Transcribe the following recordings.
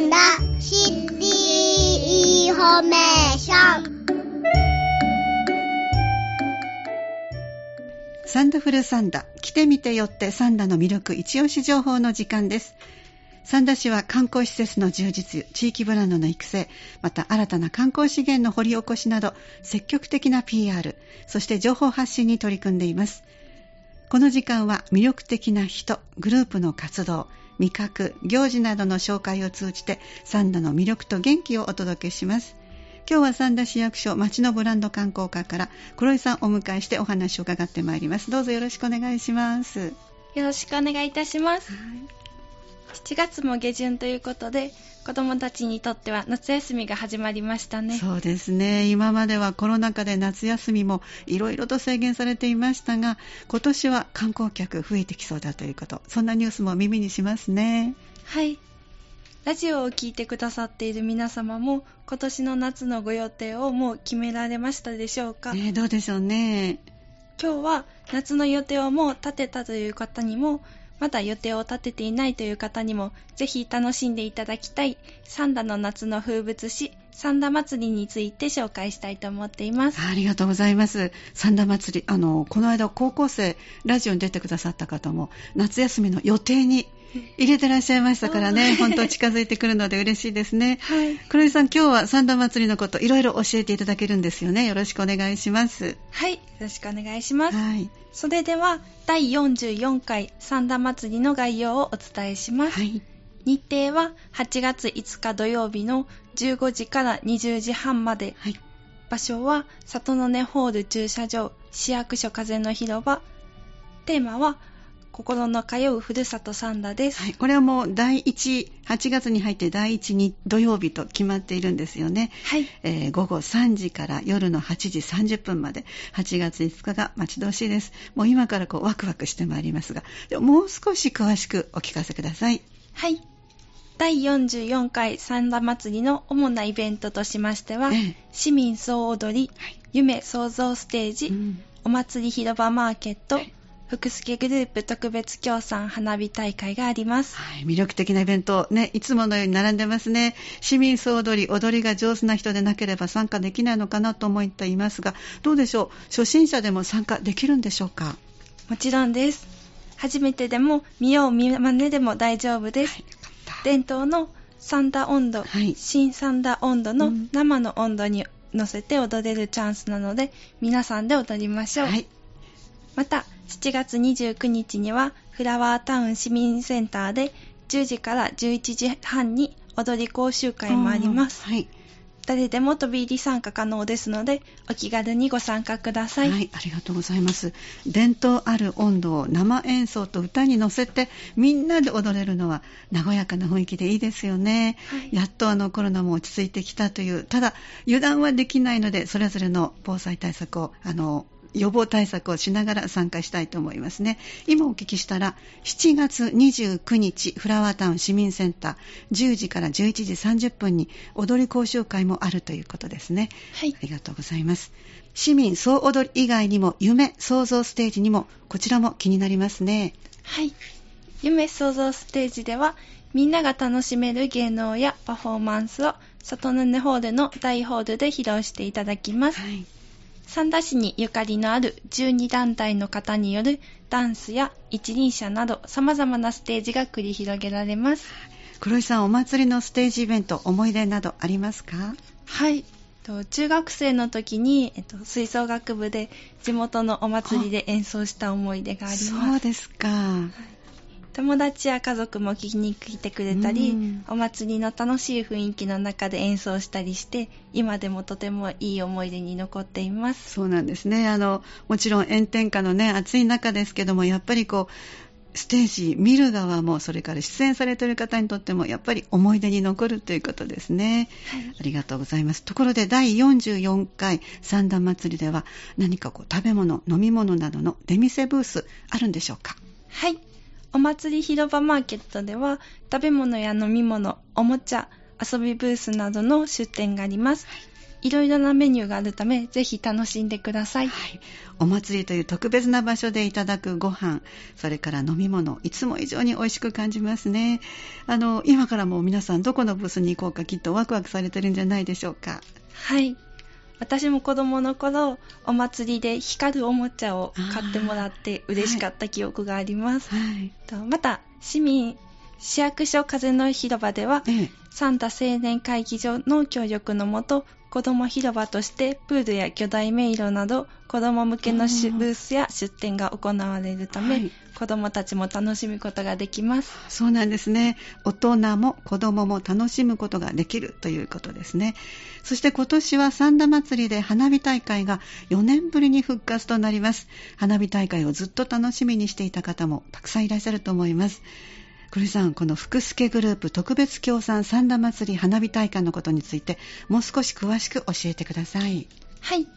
んだ。シティインフォメーション。サンダフルサンダ。来て見て寄って三田の魅力イチオシ情報の時間です。三田市は観光施設の充実、地域ブランドの育成、また新たな観光資源の掘り起こしなど、積極的な PR、そして情報発信に取り組んでいます。この時間は魅力的な人、グループの活動、味覚、行事などの紹介を通じて、三田の魅力と元気をお届けします。今日は三田市役所町のブランド観光課から黒井さんをお迎えしてお話を伺ってまいります。どうぞよろしくお願いします。よろしくお願いいたします。はい7月も下旬ということで子どもたちにとっては夏休みが始まりましたね。そうですね。今まではコロナ禍で夏休みもいろいろと制限されていましたが今年は観光客増えてきそうだということ。そんなニュースも耳にしますね。はい。ラジオを聴いてくださっている皆様も今年の夏のご予定をもう決められましたでしょうか、ね、どうでしょうね。今日は夏の予定をもう立てたという方にもまだ予定を立てていないという方にも、ぜひ楽しんでいただきたい、サンダの夏の風物詩、三田祭りについて紹介したいと思っています。ありがとうございます。三田祭り、あの、この間高校生、ラジオに出てくださった方も、夏休みの予定に入れてらっしゃいましたからね、本当近づいてくるので嬉しいですね。はい。黒井さん、今日は三田祭りのこといろいろ教えていただけるんですよね。よろしくお願いします。はい、よろしくお願いします。はい。それでは、第44回三田祭りの概要をお伝えします。はい。日程は8月5日土曜日の15時から20時半まで。はい。場所は里の根ホール駐車場市役所風の広場。テーマは心の通うふるさとサンダです。はい、これはもう第1、8月に入って第1に土曜日と決まっているんですよね。はい。えー、午後3時から夜の8時30分まで、8月5日が待ち遠しいです。もう今からこうワクワクしてまいりますが、もう少し詳しくお聞かせください。はい。第44回三田祭りの主なイベントとしましては、ええ、市民総踊り、はい、夢創造ステージ、うん、お祭り広場マーケット、はい福助グループ特別協賛花火大会があります。はい、魅力的なイベント、ね、いつものように並んでますね。市民総踊り、踊りが上手な人でなければ参加できないのかなと思っていますが、どうでしょう？初心者でも参加できるんでしょうか？もちろんです。初めてでも見よう見まねでも大丈夫です。はい、伝統の三田温度、はい、新三田温度の生の温度に乗せて踊れるチャンスなので、皆さんで踊りましょう。はい、また、7月29日にはフラワータウン市民センターで10時から11時半に踊り講習会もあります。はい。誰でも飛び入り参加可能ですので、お気軽にご参加ください。はい、ありがとうございます。伝統ある温度を生演奏と歌に乗せて、みんなで踊れるのは、和やかな雰囲気でいいですよね。はい、やっとあのコロナも落ち着いてきたという、ただ、油断はできないので、それぞれの防災対策を、あの、予防対策をしながら参加したいと思いますね。今お聞きしたら、7月29日、フラワータウン市民センター、10時から11時30分に踊り講習会もあるということですね。はい。ありがとうございます。市民総踊り以外にも、夢創造ステージにも、こちらも気になりますね。はい。夢創造ステージでは、みんなが楽しめる芸能やパフォーマンスを、外の根ホールの大ホールで披露していただきます。はい三田市にゆかりのある12団体の方によるダンスや一輪車など様々なステージが繰り広げられます。黒井さん、お祭りのステージイベント、思い出などありますか？はい。中学生の時に、えっと、吹奏楽部で地元のお祭りで演奏した思い出があります。そうですか。はい友達や家族も聞きに来てくれたり、うん、お祭りの楽しい雰囲気の中で演奏したりして今でもとてもいい思い出に残っています。そうなんですね。あのもちろん炎天下のね暑い中ですけどもやっぱりこうステージ見る側もそれから出演されている方にとってもやっぱり思い出に残るということですね、はい、ありがとうございます。ところで第44回三段祭りでは何かこう食べ物飲み物などの出店ブースあるんでしょうか？はいお祭り広場マーケットでは食べ物や飲み物、おもちゃ、遊びブースなどの出店があります。いろいろなメニューがあるため、ぜひ楽しんでください。はい。お祭りという特別な場所でいただくご飯、それから飲み物、いつも以上に美味しく感じますね。あの、今からも皆さんどこのブースに行こうかきっとワクワクされてるんじゃないでしょうか。はい。私も子供の頃、お祭りで光るおもちゃを買ってもらって嬉しかった記憶があります。はい、また、市民、市役所風の広場では、ええ、サンタ青年会議所の協力のもと、子ども広場としてプールや巨大迷路など子ども向けのブースや出店が行われるため、はい、子どもたちも楽しむことができます。そうなんですね。大人も子どもも楽しむことができるということですね。そして今年は三田祭りで花火大会が4年ぶりに復活となります。花火大会をずっと楽しみにしていた方もたくさんいらっしゃると思います栗さん、この福助グループ特別協賛三田祭り花火大会のことについて、もう少し詳しく教えてください。はい。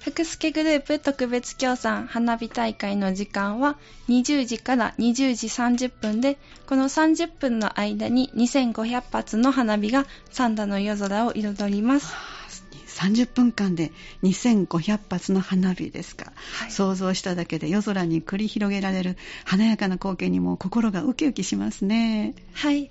福助グループ特別協賛花火大会の時間は20時から20時30分で、この30分の間に2500発の花火が三田の夜空を彩ります。30分間で2500発の花火ですか、はい、想像しただけで夜空に繰り広げられる華やかな光景にも心がウキウキしますね。はい。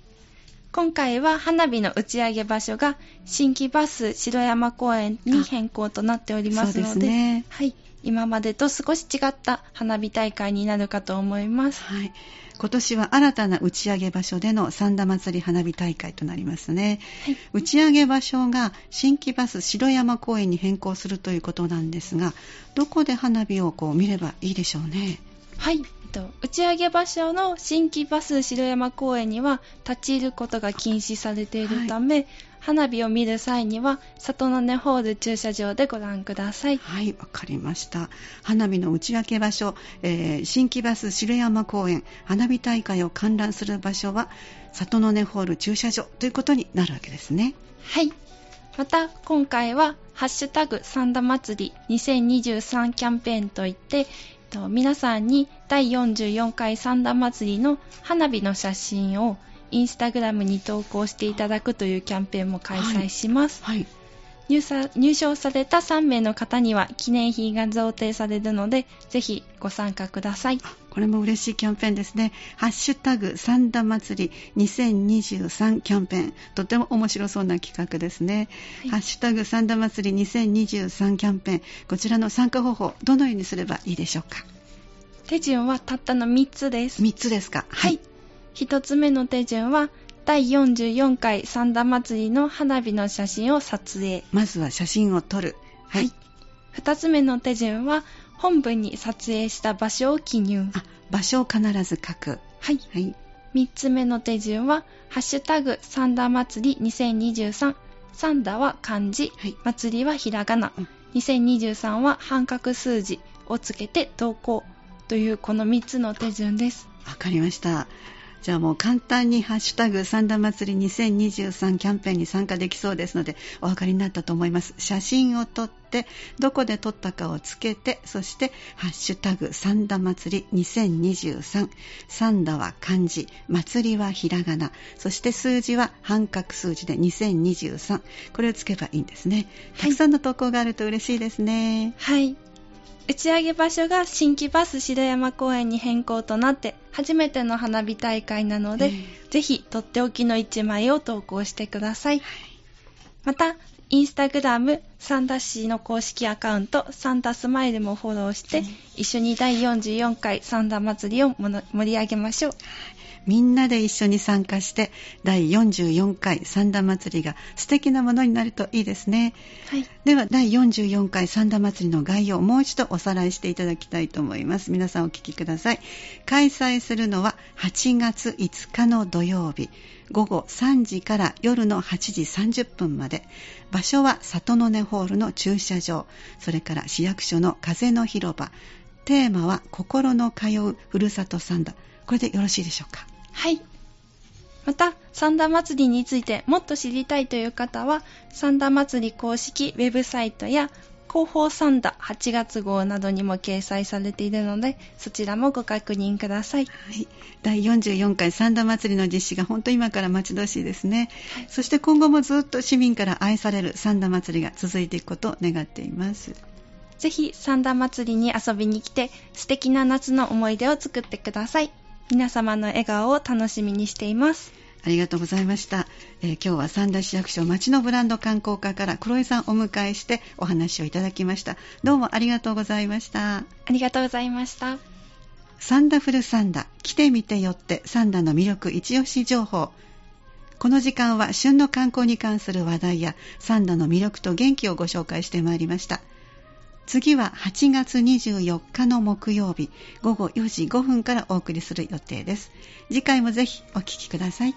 今回は花火の打ち上げ場所が新規バス城山公園に変更となっておりますので、ね、はい、今までと少し違った花火大会になるかと思います。はい。今年は新たな打ち上げ場所での三田祭り花火大会となりますね、はい、打ち上げ場所が新規バス城山公園に変更するということなんですがどこで花火をこう見ればいいでしょうね？はい。打ち上げ場所の新規バス城山公園には立ち入ることが禁止されているため、はい、花火を見る際には里の根ホール駐車場でご覧ください。はいわかりました。花火の打ち上げ場所、えー、新規バス城山公園花火大会を観覧する場所は里の根ホール駐車場ということになるわけですね。はい。また今回はハッシュタグ三田祭り2023キャンペーンといって皆さんに第44回三田祭りの花火の写真をインスタグラムに投稿していただくというキャンペーンも開催します。はい、はい入入賞された3名の方には記念品が贈呈されるので、ぜひご参加ください。これも嬉しいキャンペーンですね。ハッシュタグ三田祭り2023キャンペーン。とても面白そうな企画ですね。はい、ハッシュタグ三田祭り2023キャンペーン。こちらの参加方法、どのようにすればいいでしょうか？手順はたったの3つです。3つですか？はい。1つ目の手順は、第44回三田祭りの花火の写真を撮影。まずは写真を撮る。はい。2つ目の手順は、本文に撮影した場所を記入。あ、場所を必ず書く。はい。はい。3つ目の手順は、ハッシュタグ三田祭り2023。三田は漢字、はい、祭りはひらがな、うん、2023は半角数字をつけて投稿というこの3つの手順です。わかりました。じゃあもう簡単にハッシュタグ三田祭り2023キャンペーンに参加できそうですのでお分かりになったと思います。写真を撮ってどこで撮ったかをつけてそしてハッシュタグ三田祭り2023三田は漢字祭りはひらがなそして数字は半角数字で2023これをつけばいいんですね。たくさんの投稿があると嬉しいですね。はい。打ち上げ場所が新規バス白山公園に変更となって初めての花火大会なので、ぜひとっておきの一枚を投稿してください。また、インスタグラムサンダ市の公式アカウントサンダスマイルもフォローして、一緒に第44回サンダ祭りを盛り上げましょう。みんなで一緒に参加して第44回三田祭りが素敵なものになるといいですね、はい、では第44回三田祭りの概要をもう一度おさらいしていただきたいと思います。皆さんお聞きください。開催するのは8月5日の土曜日。午後3時から夜の8時30分まで。場所は里の根ホールの駐車場。それから市役所の風の広場。テーマは心の通うふるさと三田。これでよろしいでしょうか？はい。また、三田祭りについてもっと知りたいという方は、三田祭り公式ウェブサイトや広報サンダ8月号などにも掲載されているので、そちらもご確認ください。はい。第44回サンダ祭りの実施が本当今から待ち遠しいですね。はい、そして今後もずっと市民から愛されるサンダ祭りが続いていくことを願っています。ぜひサンダ祭りに遊びに来て素敵な夏の思い出を作ってください。皆様の笑顔を楽しみにしています。ありがとうございました、えー、今日は三田市役所町のブランド観光課から黒井さんお迎えしてお話をいただきました。どうもありがとうございました。ありがとうございました。サンダフルサンダ来てみてよってサンダの魅力一押し情報。この時間は旬の観光に関する話題やサンダの魅力と元気をご紹介してまいりました次は8月24日の木曜日午後4時5分からお送りする予定です。次回もぜひお聴きください。